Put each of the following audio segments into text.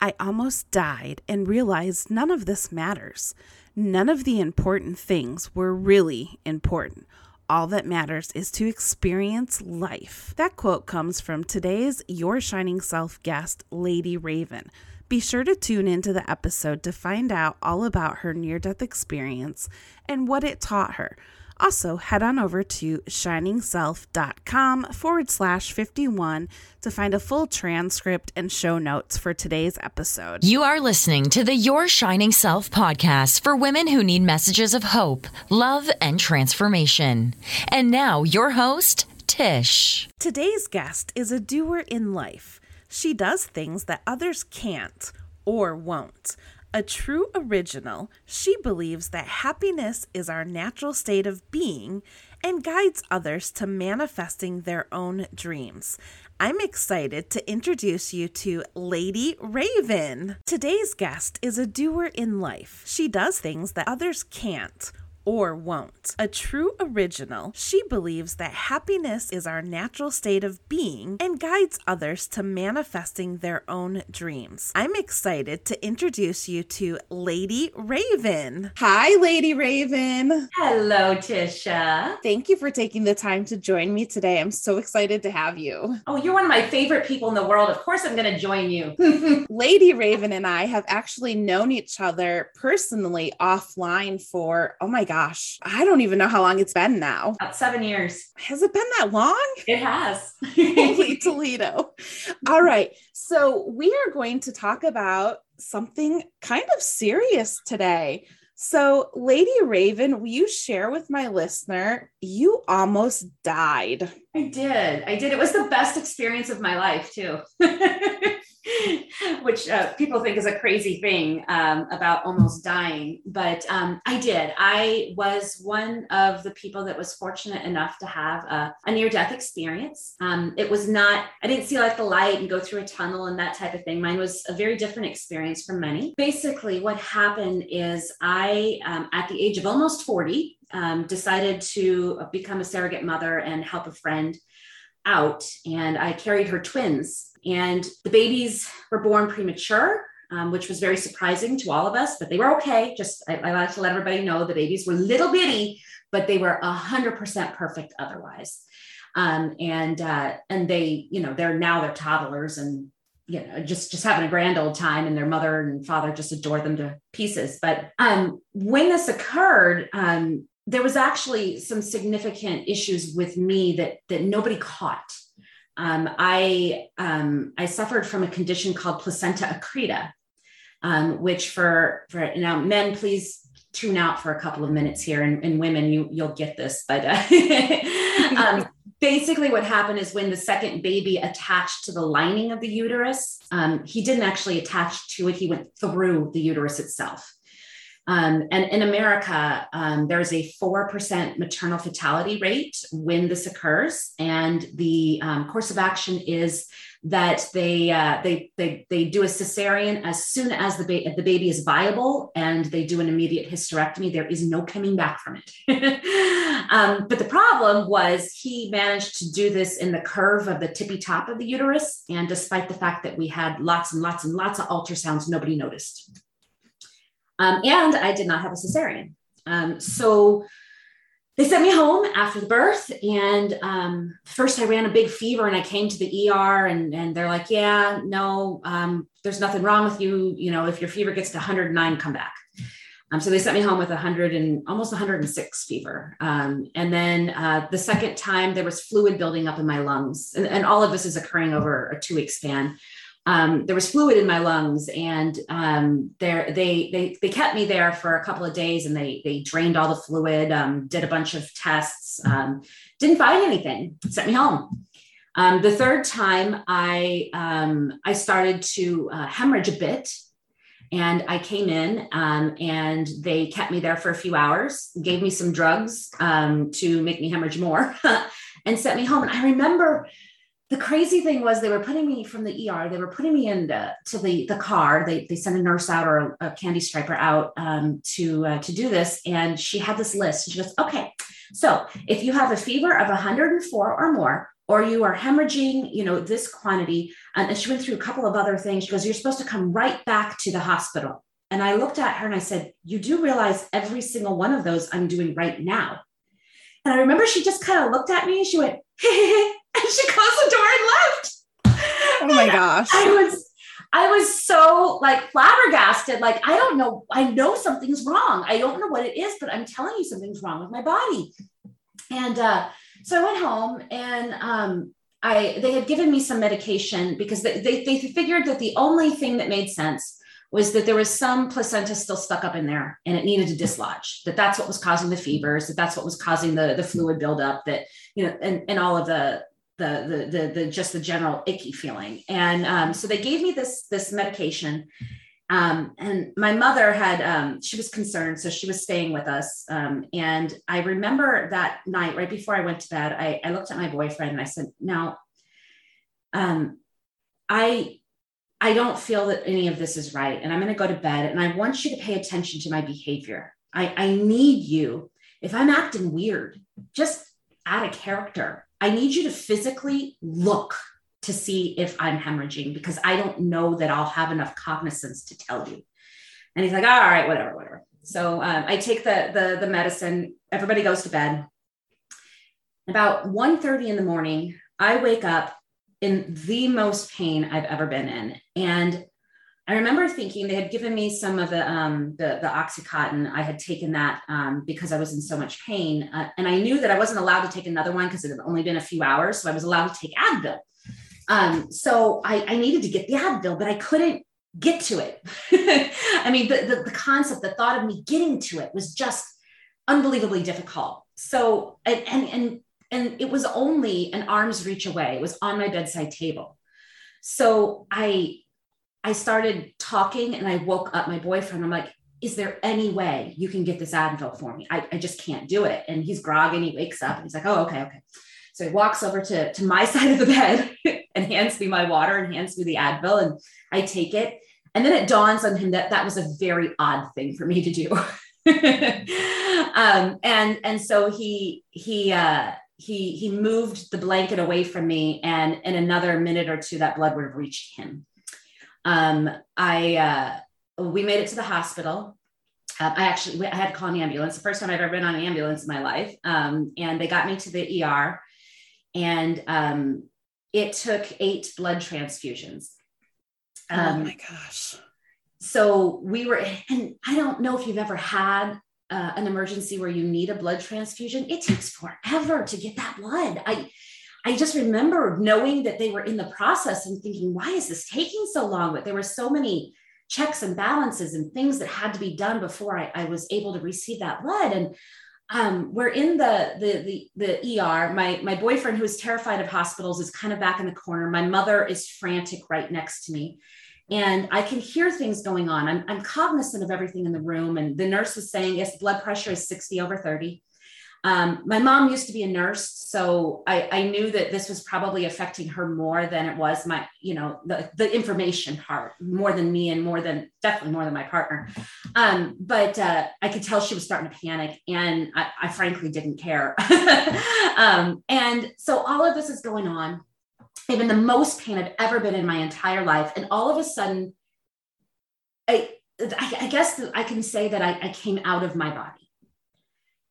I almost died and realized none of this matters. None of the important things were really important. All that matters is to experience life. That quote comes from today's Your Shining Self guest, Lady Rayven. Be sure to tune into the episode to find out all about her near death experience and what it taught her. Also, head on over to shiningself.com forward slash 51 to find a full transcript and show notes for today's episode. You are listening to the Your Shining Self podcast for women who need messages of hope, love, and transformation. And now, your host, Tish. Today's guest is a doer in life. She does things that others can't or won't. A true original, she believes that happiness is our natural state of being and guides others to manifesting their own dreams. I'm excited to introduce you to Lady Rayven. Today's guest is a doer in life. She does things that others can't or won't. A true original, she believes that happiness is our natural state of being and guides others to manifesting their own dreams. I'm excited to introduce you to Lady Rayven. Hi, Lady Rayven. Hello, Tisha. Thank you for taking the time to join me today. I'm so excited to have you. Oh, you're one of my favorite people in the world. Of course, I'm going to join you. Lady Rayven and I have actually known each other personally offline for, oh my God gosh, I don't even know how long it's been now. About seven years. Has it been that long? It has. Holy Toledo. All right. So we are going to talk about something kind of serious today. So, Lady Rayven, will you share with my listener? You almost died. I did. I did. It was the best experience of my life, too. which uh, people think is a crazy thing um, about almost dying. But um, I did. I was one of the people that was fortunate enough to have a, a near death experience. Um, it was not, I didn't see like the light and go through a tunnel and that type of thing. Mine was a very different experience from many. Basically, what happened is I, um, at the age of almost 40, um, decided to become a surrogate mother and help a friend out. And I carried her twins and the babies were born premature, um, which was very surprising to all of us, but they were okay. Just I, I like to let everybody know the babies were little bitty, but they were 100% perfect otherwise. Um, and uh, and they, you know, they're now they're toddlers and you know just just having a grand old time and their mother and father just adore them to pieces but um, when this occurred um, there was actually some significant issues with me that that nobody caught um, I um, I suffered from a condition called placenta accreta, um, which for for now men please tune out for a couple of minutes here, and, and women you you'll get this, but uh, um, basically what happened is when the second baby attached to the lining of the uterus, um, he didn't actually attach to it; he went through the uterus itself. Um, and in America, um, there's a 4% maternal fatality rate when this occurs. And the um, course of action is that they, uh, they, they, they do a cesarean as soon as the, ba- the baby is viable and they do an immediate hysterectomy. There is no coming back from it. Um, but the problem was he managed to do this in the curve of the tippy top of the uterus. And despite the fact that we had lots and lots and lots of ultrasounds, nobody noticed. Um, and I did not have a cesarean. Um, so they sent me home after the birth. And um, first, I ran a big fever and I came to the ER, and, and they're like, Yeah, no, um, there's nothing wrong with you. You know, if your fever gets to 109, come back. Um, so they sent me home with 100 and almost 106 fever. Um, and then uh, the second time, there was fluid building up in my lungs. And, and all of this is occurring over a two week span um, there was fluid in my lungs and um, there they, they they kept me there for a couple of days and they they drained all the fluid um, did a bunch of tests um, didn't find anything sent me home. Um, the third time i um, i started to uh, hemorrhage a bit and i came in and they kept me there for a few hours gave me some drugs to make me hemorrhage more and sent me home. And i remember the crazy thing was they were putting me from the ER, they were putting me into to the, the car. They, they sent a nurse out or a, a candy striper out um, to, uh, to do this. And she had this list. She goes, okay, so if you have a fever of 104 or more, or you are hemorrhaging, you know, this quantity. And she went through a couple of other things. She goes, You're supposed to come right back to the hospital. And I looked at her and I said, You do realize every single one of those I'm doing right now. And I remember she just kind of looked at me she went, and she closed the door and left. Oh my gosh. I was I was so like flabbergasted. Like, I don't know. I know something's wrong. I don't know what it is, but I'm telling you something's wrong with my body. And uh, so I went home and um, I they had given me some medication because they, they, they figured that the only thing that made sense was that there was some placenta still stuck up in there and it needed to dislodge that that's what was causing the fevers that that's what was causing the the fluid buildup that you know and, and all of the the, the the the just the general icky feeling. And um, so they gave me this this medication. Um, and my mother had um, she was concerned so she was staying with us. Um, and i remember that night right before i went to bed i, I looked at my boyfriend and i said now um, i i don't feel that any of this is right and i'm going to go to bed and i want you to pay attention to my behavior. I i need you. If i'm acting weird just out of character I need you to physically look to see if I'm hemorrhaging because I don't know that I'll have enough cognizance to tell you. And he's like, all right, whatever, whatever. So um, I take the, the, the medicine. Everybody goes to bed. About 1.30 in the morning, I wake up in the most pain I've ever been in. And I remember thinking they had given me some of the um, the, the oxycontin. I had taken that um, because I was in so much pain, uh, and I knew that I wasn't allowed to take another one because it had only been a few hours. So I was allowed to take Advil. Um, so I, I needed to get the Advil, but I couldn't get to it. I mean, the, the the concept, the thought of me getting to it was just unbelievably difficult. So and and and and it was only an arm's reach away. It was on my bedside table. So I I started talking and I woke up my boyfriend. I'm like, is there any way you can get this Advil for me? I, I just can't do it. And he's groggy and he wakes up and he's like, oh, okay, okay. So he walks over to, to my side of the bed and hands me my water and hands me the Advil and I take it. And then it dawns on him that that was a very odd thing for me to do. um, and and so he he uh, he he moved the blanket away from me, and in another minute or two, that blood would have reached him. Um, I uh, we made it to the hospital. Uh, I actually I had to call an ambulance. The first time I've ever been on an ambulance in my life, um, and they got me to the ER, and um, it took eight blood transfusions. oh um, my gosh! So we were, and I don't know if you've ever had uh, an emergency where you need a blood transfusion. It takes forever to get that blood. I I just remember knowing that they were in the process and thinking, why is this taking so long? But there were so many checks and balances and things that had to be done before I, I was able to receive that blood. And um, we're in the, the the the ER. My my boyfriend, who is terrified of hospitals, is kind of back in the corner. My mother is frantic right next to me, and I can hear things going on. I'm I'm cognizant of everything in the room. And the nurse was saying, "Yes, blood pressure is 60 over 30." Um, my mom used to be a nurse, so I, I, knew that this was probably affecting her more than it was my, you know, the, the information part more than me and more than definitely more than my partner. Um, but uh, I could tell she was starting to panic, and I, I frankly didn't care. um, and so all of this is going on. In the most pain I've ever been in my entire life, and all of a sudden, I, I, guess I can say that I, I came out of my body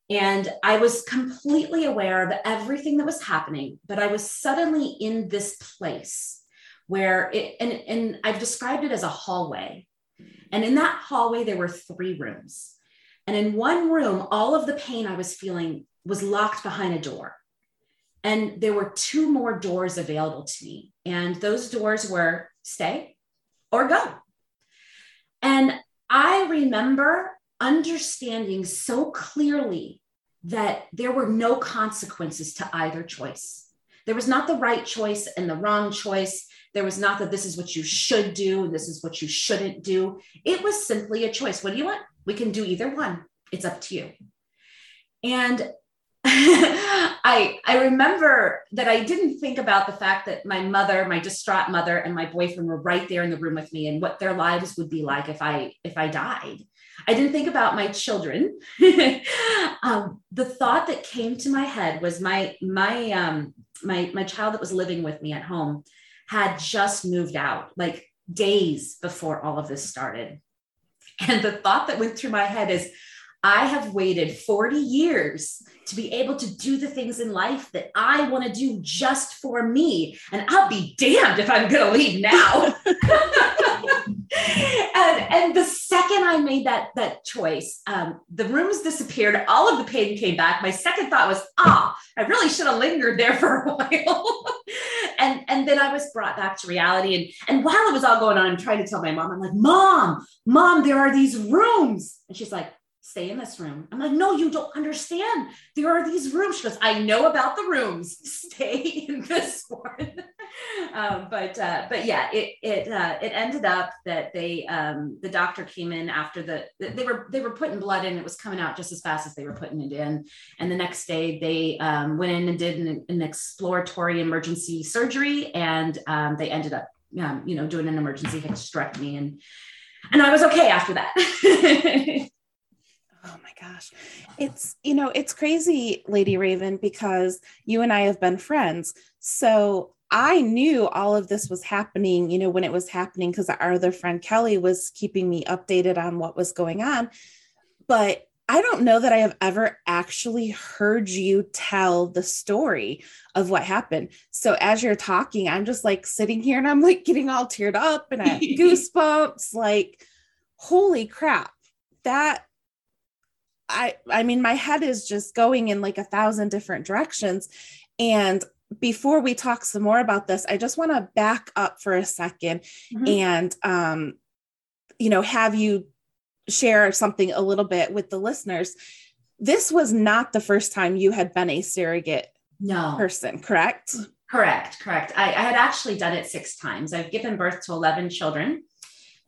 and I was completely aware of everything that was happening, but I was suddenly in this place where it, and, and I've described it as a hallway. And in that hallway, there were three rooms. And in one room, all of the pain I was feeling was locked behind a door. And there were two more doors available to me. And those doors were stay or go. And I remember understanding so clearly that there were no consequences to either choice. There was not the right choice and the wrong choice. There was not that this is what you should do and this is what you shouldn't do. It was simply a choice. What do you want? We can do either one. It's up to you. And I I remember that I didn't think about the fact that my mother, my distraught mother, and my boyfriend were right there in the room with me, and what their lives would be like if I if I died. I didn't think about my children. um, the thought that came to my head was my my um, my my child that was living with me at home had just moved out, like days before all of this started. And the thought that went through my head is, I have waited 40 years to be able to do the things in life that I want to do just for me. And I'll be damned if I'm going to leave now. and, and the second I made that, that choice, um, the rooms disappeared. All of the pain came back. My second thought was, ah, I really should have lingered there for a while. and, and then I was brought back to reality. And, and while it was all going on, I'm trying to tell my mom, I'm like, mom, mom, there are these rooms. And she's like, stay in this room. I'm like, no, you don't understand. There are these rooms. She goes, I know about the rooms. Stay in this one. Um, but uh, but yeah, it it uh, it ended up that they um, the doctor came in after the they were they were putting blood in. It was coming out just as fast as they were putting it in. And the next day they um, went in and did an, an exploratory emergency surgery, and um, they ended up um, you know doing an emergency hysterectomy and and I was okay after that. Oh my gosh. It's, you know, it's crazy, Lady Rayven, because you and I have been friends. So I knew all of this was happening, you know, when it was happening, because our other friend Kelly was keeping me updated on what was going on. But I don't know that I have ever actually heard you tell the story of what happened. So as you're talking, I'm just like sitting here and I'm like getting all teared up and I have goosebumps. Like, holy crap. That I I mean my head is just going in like a thousand different directions and before we talk some more about this I just want to back up for a 2nd mm-hmm. and um you know have you share something a little bit with the listeners. This was not the first time you had been a surrogate no. person correct? Correct correct. I, I had actually done it six times. I've given birth to 11 children.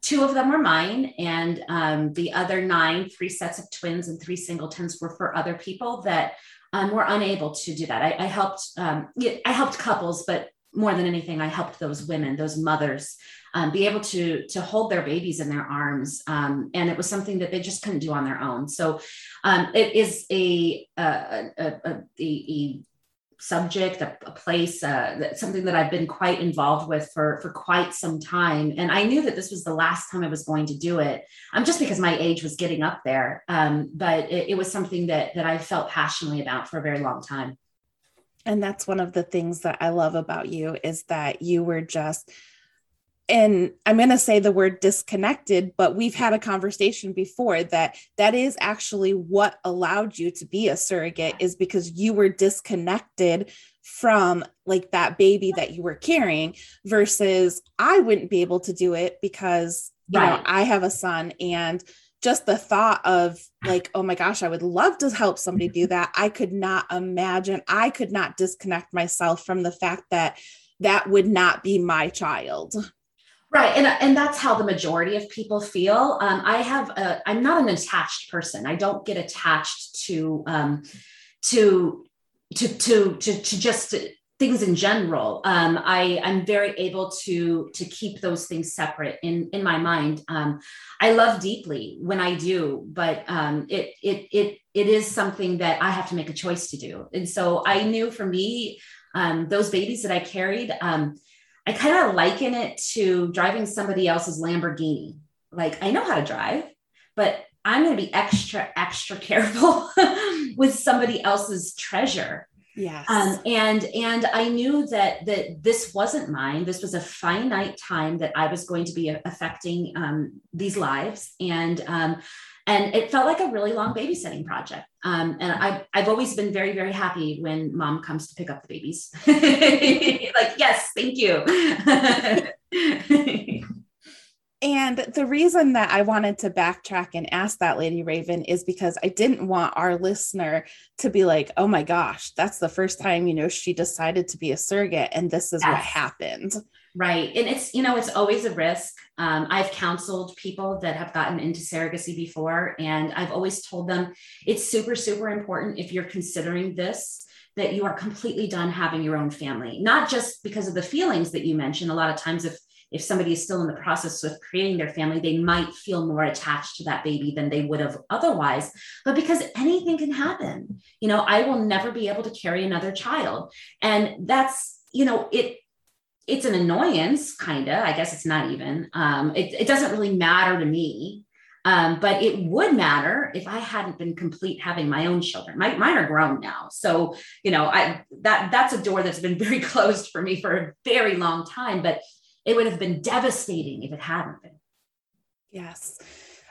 Two of them were mine, and um, the other nine, three sets of twins and three singletons, were for other people that um, were unable to do that. I, I helped. Um, I helped couples, but more than anything, I helped those women, those mothers, um, be able to to hold their babies in their arms, um, and it was something that they just couldn't do on their own. So, um, it is a a, a, a, a subject, a, a place, uh, something that I've been quite involved with for for quite some time. And I knew that this was the last time I was going to do it. I'm um, just because my age was getting up there, um, but it, it was something that that I felt passionately about for a very long time. And that's one of the things that I love about you is that you were just and i'm going to say the word disconnected but we've had a conversation before that that is actually what allowed you to be a surrogate is because you were disconnected from like that baby that you were carrying versus i wouldn't be able to do it because you right. know i have a son and just the thought of like oh my gosh i would love to help somebody do that i could not imagine i could not disconnect myself from the fact that that would not be my child Right. And, and that's how the majority of people feel. Um, I have, a, I'm not an attached person. I don't get attached to, um, to, to, to, to, to just things in general. Um, I, I'm very able to, to keep those things separate in, in my mind. Um, I love deeply when I do, but um, it, it, it, it is something that I have to make a choice to do. And so I knew for me, um, those babies that I carried, um, I kind of liken it to driving somebody else's Lamborghini. Like I know how to drive, but I'm going to be extra, extra careful with somebody else's treasure. Yes. Um, and and I knew that that this wasn't mine. This was a finite time that I was going to be affecting um, these lives, and um, and it felt like a really long babysitting project. Um, and I, I've always been very, very happy when mom comes to pick up the babies. like, yes, thank you. and the reason that I wanted to backtrack and ask that Lady Rayven is because I didn't want our listener to be like, oh my gosh, that's the first time, you know, she decided to be a surrogate and this is yes. what happened. Right. And it's, you know, it's always a risk. Um, I've counseled people that have gotten into surrogacy before, and I've always told them it's super, super important if you're considering this that you are completely done having your own family, not just because of the feelings that you mentioned. A lot of times, if if somebody is still in the process of creating their family, they might feel more attached to that baby than they would have otherwise. But because anything can happen, you know, I will never be able to carry another child. And that's, you know, it, it's an annoyance, kind of. I guess it's not even. Um, it, it doesn't really matter to me um, but it would matter if I hadn't been complete having my own children. My, mine are grown now, so you know I that that's a door that's been very closed for me for a very long time. But it would have been devastating if it hadn't been. Yes.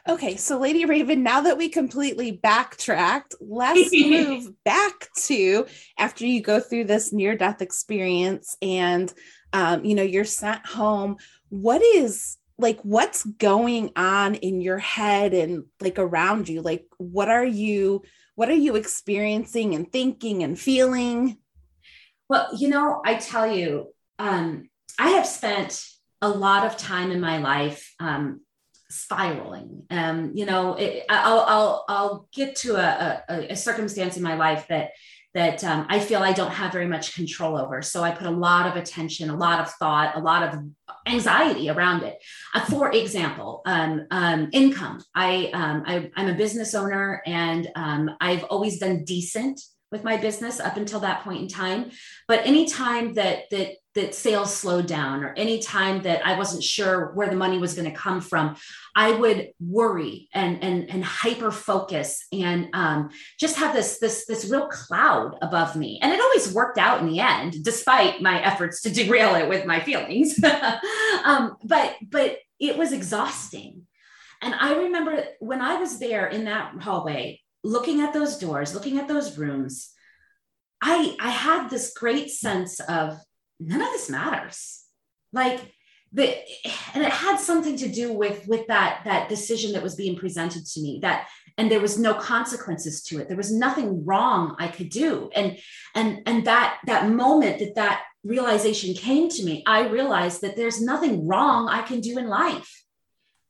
Okay, so Lady Rayven, now that we completely backtracked, let's move back to after you go through this near death experience and um, you know you're sent home. What is like what's going on in your head and like around you? Like what are you what are you experiencing and thinking and feeling? Well you know i tell you um, i have spent a lot of time in my life um, spiraling. Um, you know it, I'll, I'll i'll get to a, a, a circumstance in my life that that um, I feel I don't have very much control over. So I put a lot of attention, a lot of thought, a lot of anxiety around it. Uh, for example, um, um, income. I, um, I am a business owner, and um, I've always done decent with my business up until that point in time. But anytime that that that sales slowed down or any time that I wasn't sure where the money was going to come from, I would worry and and and hyper focus and um, just have this this this real cloud above me. And it always worked out in the end, despite my efforts to derail it with my feelings. um, but but it was exhausting. And I remember when I was there in that hallway, looking at those doors, looking at those rooms, I I had this great sense of none of this matters. Like the and it had something to do with with that that decision that was being presented to me that and there was no consequences to it. There was nothing wrong i could do. And and and that that moment that that realization came to me i realized that there's nothing wrong i can do in life.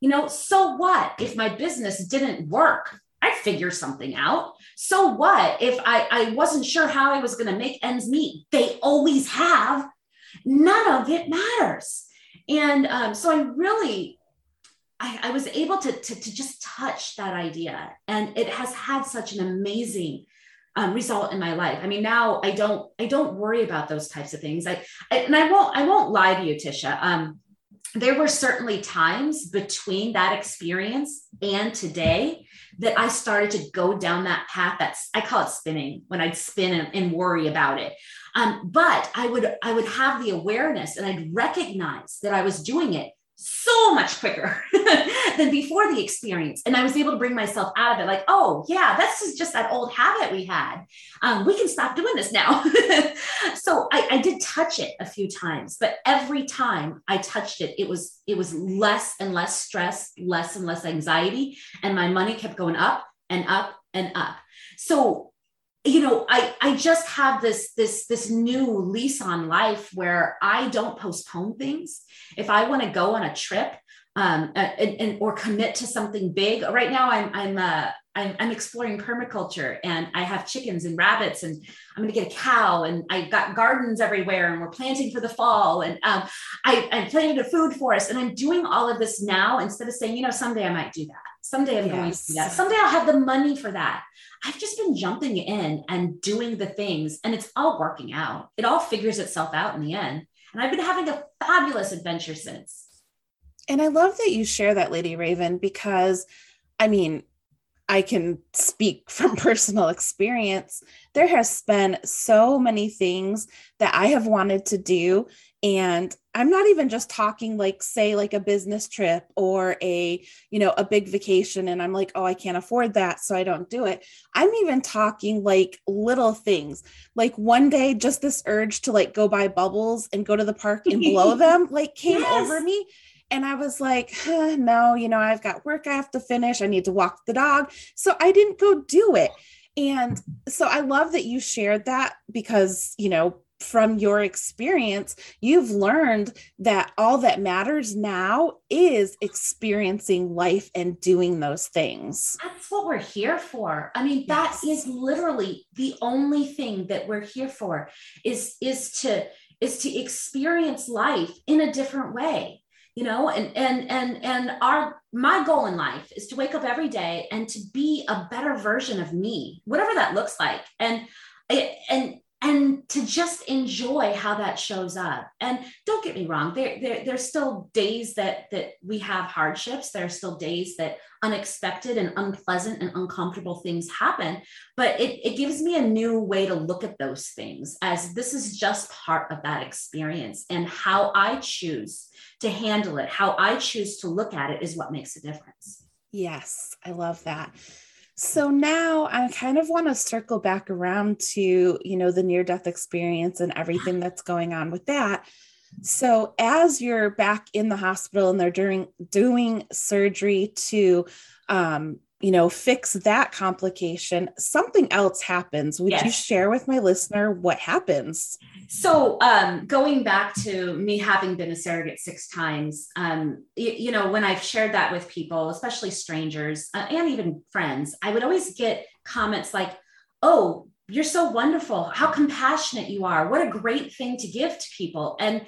You know so what if my business didn't work? I'd figure something out. So what if I, I wasn't sure how I was going to make ends meet? They always have none of it matters. And um, so I really, I, I was able to, to, to, just touch that idea. And it has had such an amazing um, result in my life. I mean, now I don't, I don't worry about those types of things. I, I and I won't, I won't lie to you, Tisha. Um, there were certainly times between that experience and today that I started to go down that path that's I call it spinning when I'd spin and, and worry about it. Um, but I would I would have the awareness and I'd recognize that I was doing it so much quicker than before the experience. And I was able to bring myself out of it like, oh, yeah, this is just that old habit we had. Um, we can stop doing this now. so I, I did touch it a few times, but every time I touched it, it was it was less and less stress, less and less anxiety. And my money kept going up and up and up. So you know i i just have this this this new lease on life where i don't postpone things if i want to go on a trip um and, and, or commit to something big right now i'm i'm uh I'm, I'm exploring permaculture and I have chickens and rabbits and I'm going to get a cow and I've got gardens everywhere and we're planting for the fall and um, I, I planted a food forest and I'm doing all of this now instead of saying, you know, someday I might do that. Someday I'm yes. going to do that. Someday I'll have the money for that. I've just been jumping in and doing the things, and it's all working out. It all figures itself out in the end. And I've been having a fabulous adventure since. And I love that you share that, Lady Rayven, because I mean, I can speak from personal experience. There has been so many things that I have wanted to do and i'm not even just talking like say like a business trip or a you know a big vacation and i'm like oh i can't afford that so i don't do it i'm even talking like little things like one day just this urge to like go buy bubbles and go to the park and blow them like came yes. over me and I was like, huh, no, you know, I've got work I have to finish. I need to walk the dog. So I didn't go do it. And so I love that you shared that because, you know, from your experience, you've learned that all that matters now is experiencing life and doing those things. That's what we're here for. I mean, that yes. is literally the only thing that we're here for is is to is to experience life in a different way. you know and and and and our my goal in life is to wake up every day and to be a better version of me whatever that looks like and and and to just enjoy how that shows up. And don't get me wrong there, there there's still days that that we have hardships. There are still days that unexpected and unpleasant and uncomfortable things happen but it, it gives me a new way to look at those things as this is just part of that experience. And how i choose to handle it how i choose to look at it is what makes a difference. Yes i love that so now I kind of want to circle back around to, you know, the near death experience and everything that's going on with that. So as you're back in the hospital and they're doing doing surgery to um, you know, fix that complication, something else happens. Would yes. you share with my listener what happens? So, um, going back to me having been a surrogate six times, um, you, you, know, when I've shared that with people, especially strangers uh, and even friends, I would always get comments like, "Oh, you're so wonderful! How compassionate you are! What a great thing to give to people!" And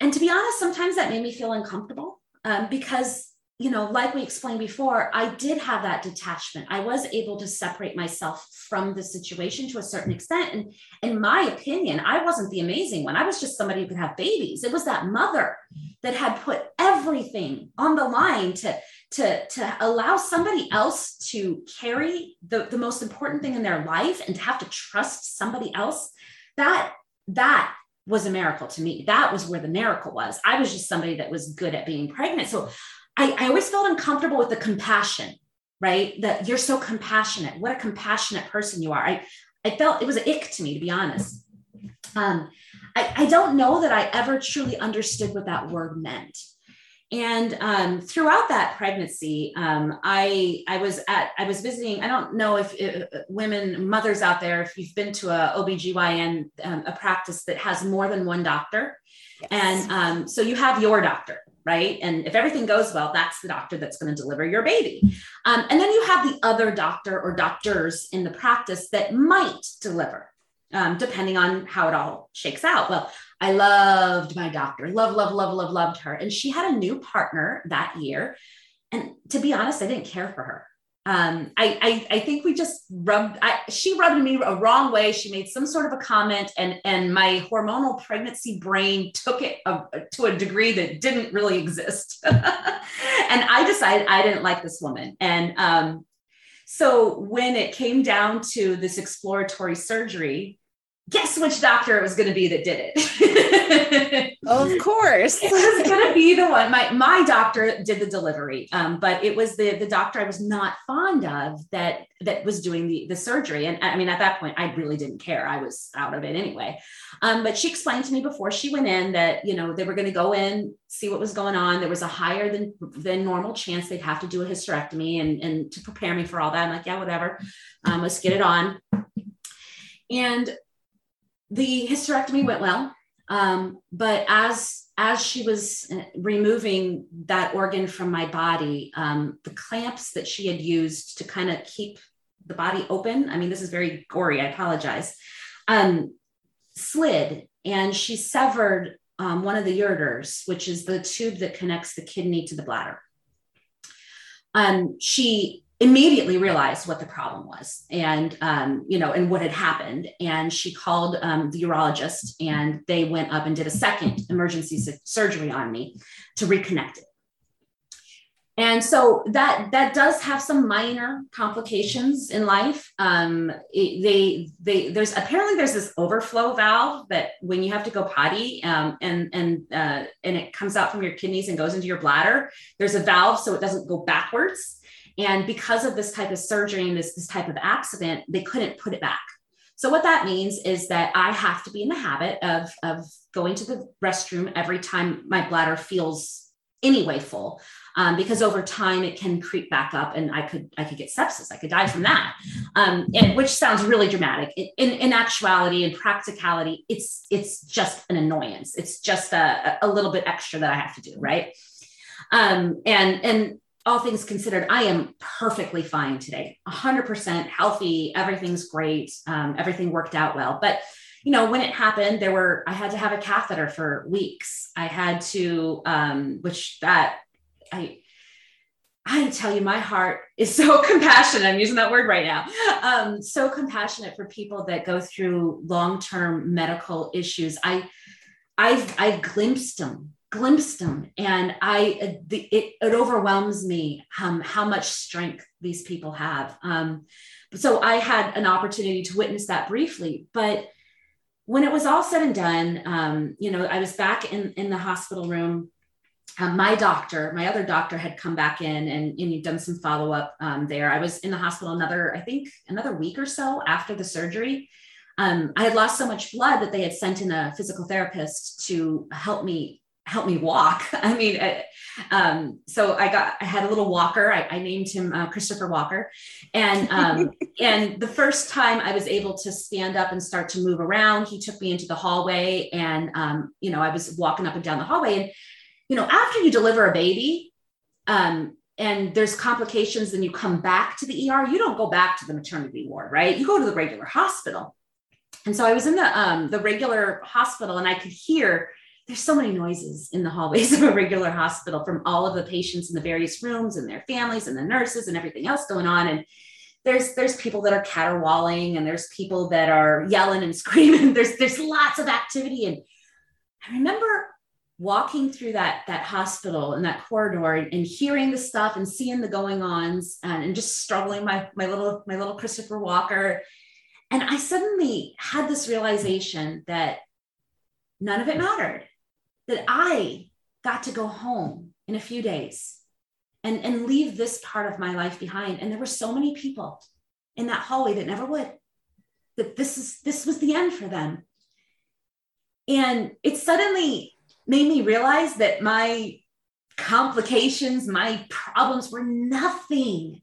and to be honest, sometimes that made me feel uncomfortable um, because you know, like we explained before, I did have that detachment. I was able to separate myself from the situation to a certain extent. And in my opinion, I wasn't the amazing one. I was just somebody who could have babies. It was that mother that had put everything on the line to, to, to allow somebody else to carry the, the most important thing in their life and to have to trust somebody else. That, that was a miracle to me. That was where the miracle was. I was just somebody that was good at being pregnant. So I, I always felt uncomfortable with the compassion, right? That you're so compassionate. What a compassionate person you are. I, I felt it was an ick to me, to be honest. Um, I, I don't know that I ever truly understood what that word meant. And um, throughout that pregnancy, um, I I was at I was visiting. I don't know if, if women mothers out there, if you've been to a OBGYN, um, a practice that has more than one doctor, yes. and um, so you have your doctor, right? And if everything goes well, that's the doctor that's going to deliver your baby. Um, and then you have the other doctor or doctors in the practice that might deliver, um, depending on how it all shakes out. Well, I loved my doctor, love, love, love, love, loved her. And she had a new partner that year. And to be honest, I didn't care for her um, I, I, I think we just rubbed. I, she rubbed me a wrong way. She made some sort of a comment, and and my hormonal pregnancy brain took it a, to a degree that didn't really exist. and I decided I didn't like this woman. And um, so when it came down to this exploratory surgery, guess which doctor it was going to be that did it? Of course. It was going to be the one my my doctor did the delivery um, but it was the the doctor i was not fond of that that was doing the the surgery. And i mean at that point i really didn't care. I was out of it anyway. Um, but she explained to me before she went in that you know they were going to go in see what was going on. There was a higher than than normal chance they'd have to do a hysterectomy and and to prepare me for all that. I'm like yeah whatever. Um, let's get it on. And the hysterectomy went well, um, but as as she was uh, removing that organ from my body, um, the clamps that she had used to kind of keep the body open. I mean, this is very gory. I apologize. Um, slid, and she severed um, one of the ureters, which is the tube that connects the kidney to the bladder. Um, she immediately realized what the problem was and um, you know and what had happened. And she called um, the urologist and they went up and did a second emergency surgery on me to reconnect it. And so that that does have some minor complications in life. Um, it, they they there's apparently there's this overflow valve that when you have to go potty um, and and uh, and it comes out from your kidneys and goes into your bladder there's a valve so it doesn't go backwards and because of this type of surgery and this, this type of accident, they couldn't put it back. So what that means is that I have to be in the habit of, of going to the restroom every time my bladder feels anyway full. Um, because over time it can creep back up and I could I could get sepsis. I could die from that. Um, and which sounds really dramatic. In, in actuality and practicality, it's it's just an annoyance. It's just a, a little bit extra that I have to do, right? Um, and and all things considered, I am perfectly fine today, 100% healthy. Everything's great. Um, everything worked out well. But you know, when it happened, there were, I had to have a catheter for weeks. I had to, um, which that I, I tell you, my heart is so compassionate. I'm using that word right now. Um, so compassionate for people that go through long-term medical issues. I, I've, I've glimpsed them, glimpsed them, and I, the, it, it overwhelms me um, how much strength these people have. Um, so I had an opportunity to witness that briefly, but when it was all said and done, um, you know, I was back in in the hospital room um, my doctor, my other doctor had come back in and, and done some follow up um, there. I was in the hospital another, I think, another week or so after the surgery. Um, I had lost so much blood that they had sent in a physical therapist to help me help me walk. I mean, I, um, so I got I had a little walker. I, I named him uh, Christopher Walker, and um, and the first time I was able to stand up and start to move around, he took me into the hallway, and um, you know I was walking up and down the hallway, and you know, after you deliver a baby, um, and there's complications, then you come back to the ER. You don't go back to the maternity ward, right? You go to the regular hospital. And so I was in the um, the regular hospital, and I could hear there's so many noises in the hallways of a regular hospital from all of the patients in the various rooms and their families and the nurses and everything else going on. And there's there's people that are caterwauling and there's people that are yelling and screaming. There's there's lots of activity. And I remember walking through that that hospital and that corridor and, and, hearing the stuff and seeing the going ons and, and just struggling my my little my little Christopher Walker and I suddenly had this realization that none of it mattered that I got to go home in a few days and and leave this part of my life behind and there were so many people in that hallway that never would that this is this was the end for them and it suddenly made me realize that my complications, my problems were nothing.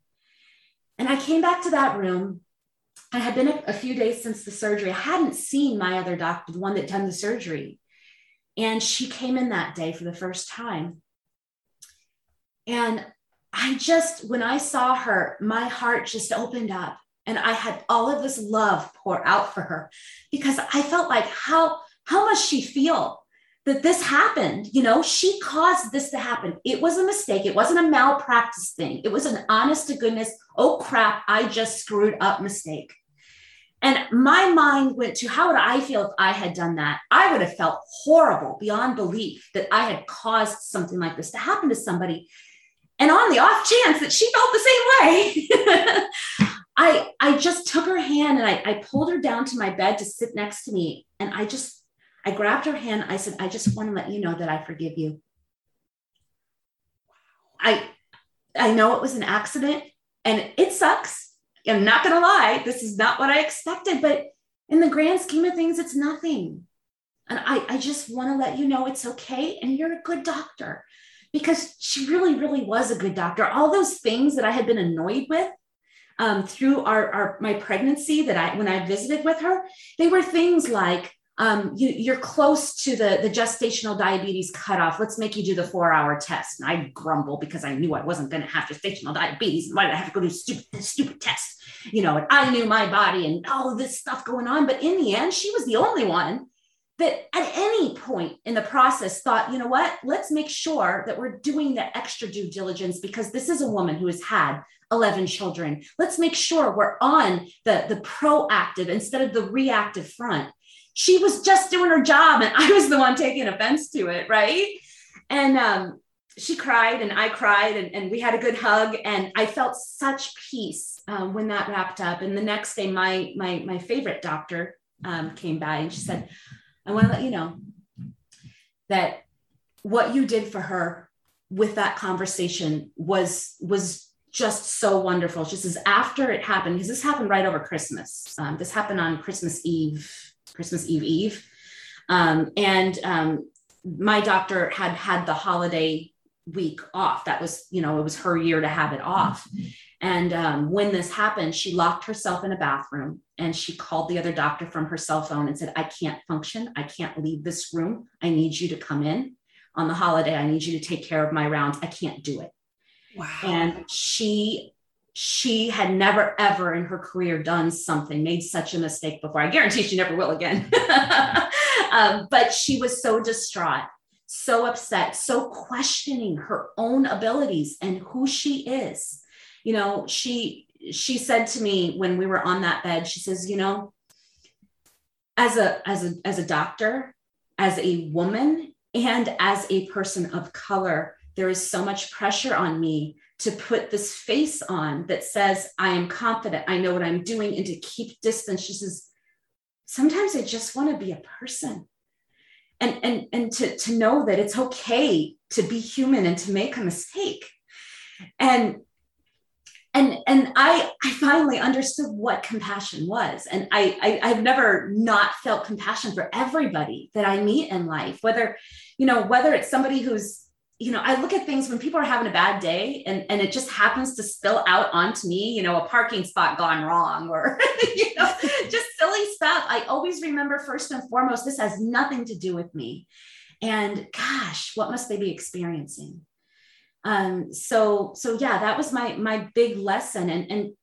And I came back to that room. I had been a, a, few days since the surgery. I hadn't seen my other doctor, the one that done the surgery. And she came in that day for the first time. And I just, when I saw her, my heart just opened up and I had all of this love pour out for her because I felt like how, how must she feel that this happened. You know, she caused this to happen. It was a mistake. It wasn't a malpractice thing. It was an honest to goodness, oh crap, I just screwed up mistake. And my mind went to how would I feel if I had done that? I would have felt horrible beyond belief that I had caused something like this to happen to somebody. And on the off chance that she felt the same way, I, I just took her hand and I, I pulled her down to my bed to sit next to me. And I just I grabbed her hand. I said, I just want to let you know that I forgive you. I I know it was an accident and it sucks. I'm not going to lie. This is not what I expected, but in the grand scheme of things, it's nothing. And I, I just want to let you know it's okay. And you're a good doctor because she really, really was a good doctor. All those things that I had been annoyed with um, through our, our my pregnancy that I when I visited with her, they were things like um, you, are close to the, the gestational diabetes cutoff. Let's make you do the four hour test. And I grumble because I knew I wasn't going to have gestational diabetes. Why did I have to go do stupid, stupid test? You know, and I knew my body and all this stuff going on. But in the end, she was the only one that at any point in the process thought, you know what, let's make sure that we're doing the extra due diligence because this is a woman who has had 11 children. Let's make sure we're on the, the proactive instead of the reactive front she was just doing her job and I was the one taking offense to it, right? And um, she cried and I cried and, and, we had a good hug and I felt such peace um, when that wrapped up. And the next day, my my my favorite doctor um, came by and she said, "I want to let you know that what you did for her with that conversation was was just so wonderful." She says after it happened because this happened right over Christmas. Um, this happened on Christmas Eve Christmas Eve Eve. Um, and um, my doctor had had the holiday week off. That was, you know, it was her year to have it off. And um, when this happened, she locked herself in a bathroom and she called the other doctor from her cell phone and said, I can't function. I can't leave this room. I need you to come in on the holiday. I need you to take care of my rounds. I can't do it. Wow. And she she had never ever in her career done something made such a mistake before i guarantee she never will again um, but she was so distraught so upset so questioning her own abilities and who she is you know she she said to me when we were on that bed she says you know as a as a as a doctor as a woman and as a person of color there is so much pressure on me to put this face on that says, I am confident, I know what I'm doing, and to keep distance. She says, sometimes I just want to be a person. And, and, and to, to know that it's okay to be human and to make a mistake. And and and I I finally understood what compassion was. And I, I I've never not felt compassion for everybody that I meet in life, whether, you know, whether it's somebody who's you know, I look at things when people are having a bad day and, and it just happens to spill out onto me, you know, a parking spot gone wrong or, you know, just silly stuff. I always remember first and foremost, this has nothing to do with me. And gosh, what must they be experiencing? Um, so, so yeah, that was my, my big lesson. And, and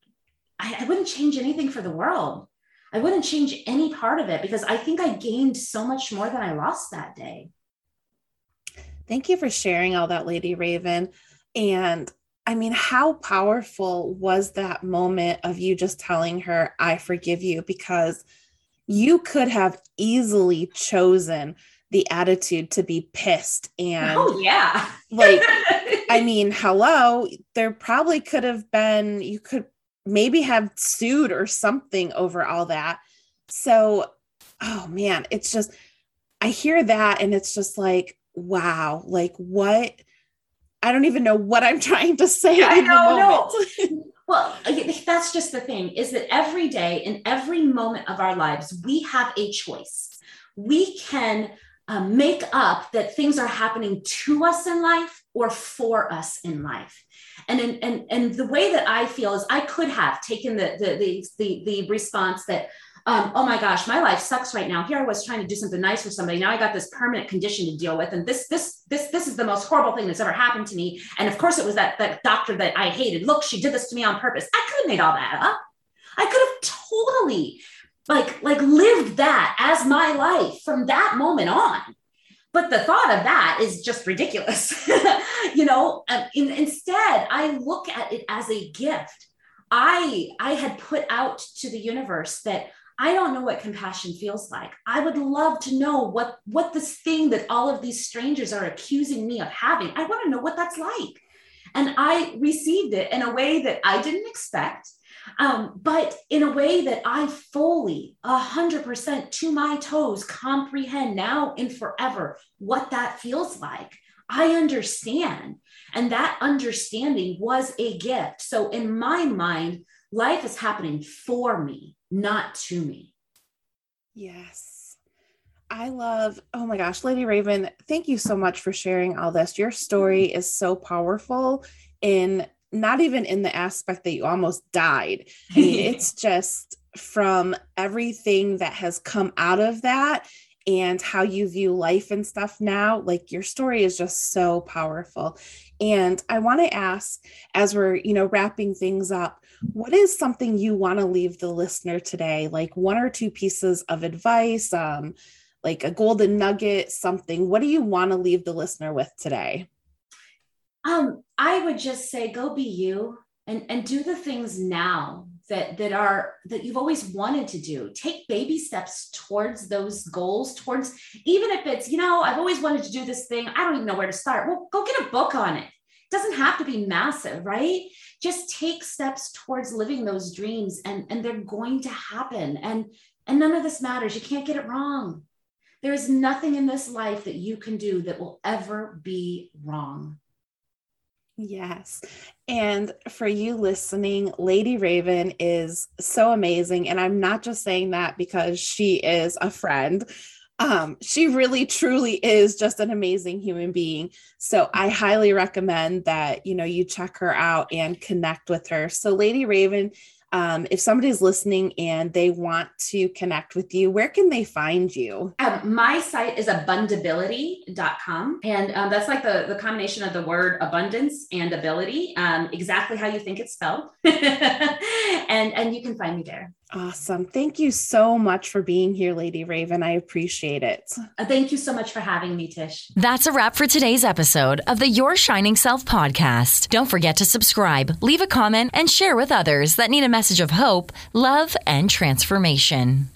I, I wouldn't change anything for the world. I wouldn't change any part of it because I think I gained so much more than I lost that day. Thank you for sharing all that, Lady Rayven. And I mean, how powerful was that moment of you just telling her, I forgive you? Because you could have easily chosen the attitude to be pissed and oh yeah like i mean hello there probably could have been you could maybe have sued or something over all that so oh man it's just i hear that and it's just like wow, like what? I don't even know what I'm trying to say. I know, no. well, that's just the thing is that every day in every moment of our lives, we have a choice. We can um, make up that things are happening to us in life or for us in life. And, in, and, and the way that I feel is I could have taken the, the, the, the, the response that, um, oh my gosh, my life sucks right now. Here I was trying to do something nice for somebody. Now I got this permanent condition to deal with. And this, this, this, this is the most horrible thing that's ever happened to me. And of course it was that, that doctor that I hated. Look, she did this to me on purpose. I could have made all that up. I could have totally like, like lived that as my life from that moment on but the thought of that is just ridiculous you know um, in, instead i look at it as a gift i i had put out to the universe that I don't know what compassion feels like. I would love to know what what this thing that all of these strangers are accusing me of having. I want to know what that's like. And I received it in a way that I didn't expect, um, but in a way that I fully, a hundred percent to my toes, comprehend now and forever what that feels like. I understand. And that understanding was a gift. So in my mind, life is happening for me not to me. Yes. I love, oh my gosh, Lady Rayven, thank you so much for sharing all this. Your story mm-hmm. is so powerful in not even in the aspect that you almost died. I mean, it's just from everything that has come out of that and how you view life and stuff now. Like your story is just so powerful. And I want to ask, as we're, you know, wrapping things up, what is something you want to leave the listener today? Like one or two pieces of advice, um, like a golden nugget, something. What do you want to leave the listener with today? Um, I would just say go be you and, and do the things now that that are that you've always wanted to do take baby steps towards those goals towards even if it's you know i've always wanted to do this thing i don't even know where to start well go get a book on it doesn't have to be massive, right? Just take steps towards living those dreams and, and they're going to happen. And, and none of this matters. You can't get it wrong. There is nothing in this life that you can do that will ever be wrong. Yes. And for you listening, Lady Rayven is so amazing. And I'm not just saying that because she is a friend um, she really truly is just an amazing human being. So I highly recommend that you know you check her out and connect with her. So Lady Rayven, um, if somebody's listening and they want to connect with you, where can they find you? Um, my site is abundability.com. And um, that's like the, the combination of the word abundance and ability, um, exactly how you think it's spelled. and, and you can find me there. Awesome. Thank you so much for being here, Lady Rayven. I appreciate it. Uh, thank you so much for having me, Tish. That's a wrap for today's episode of the Your Shining Self podcast. Don't forget to subscribe, leave a comment, and share with others that need a message of hope, love, and transformation.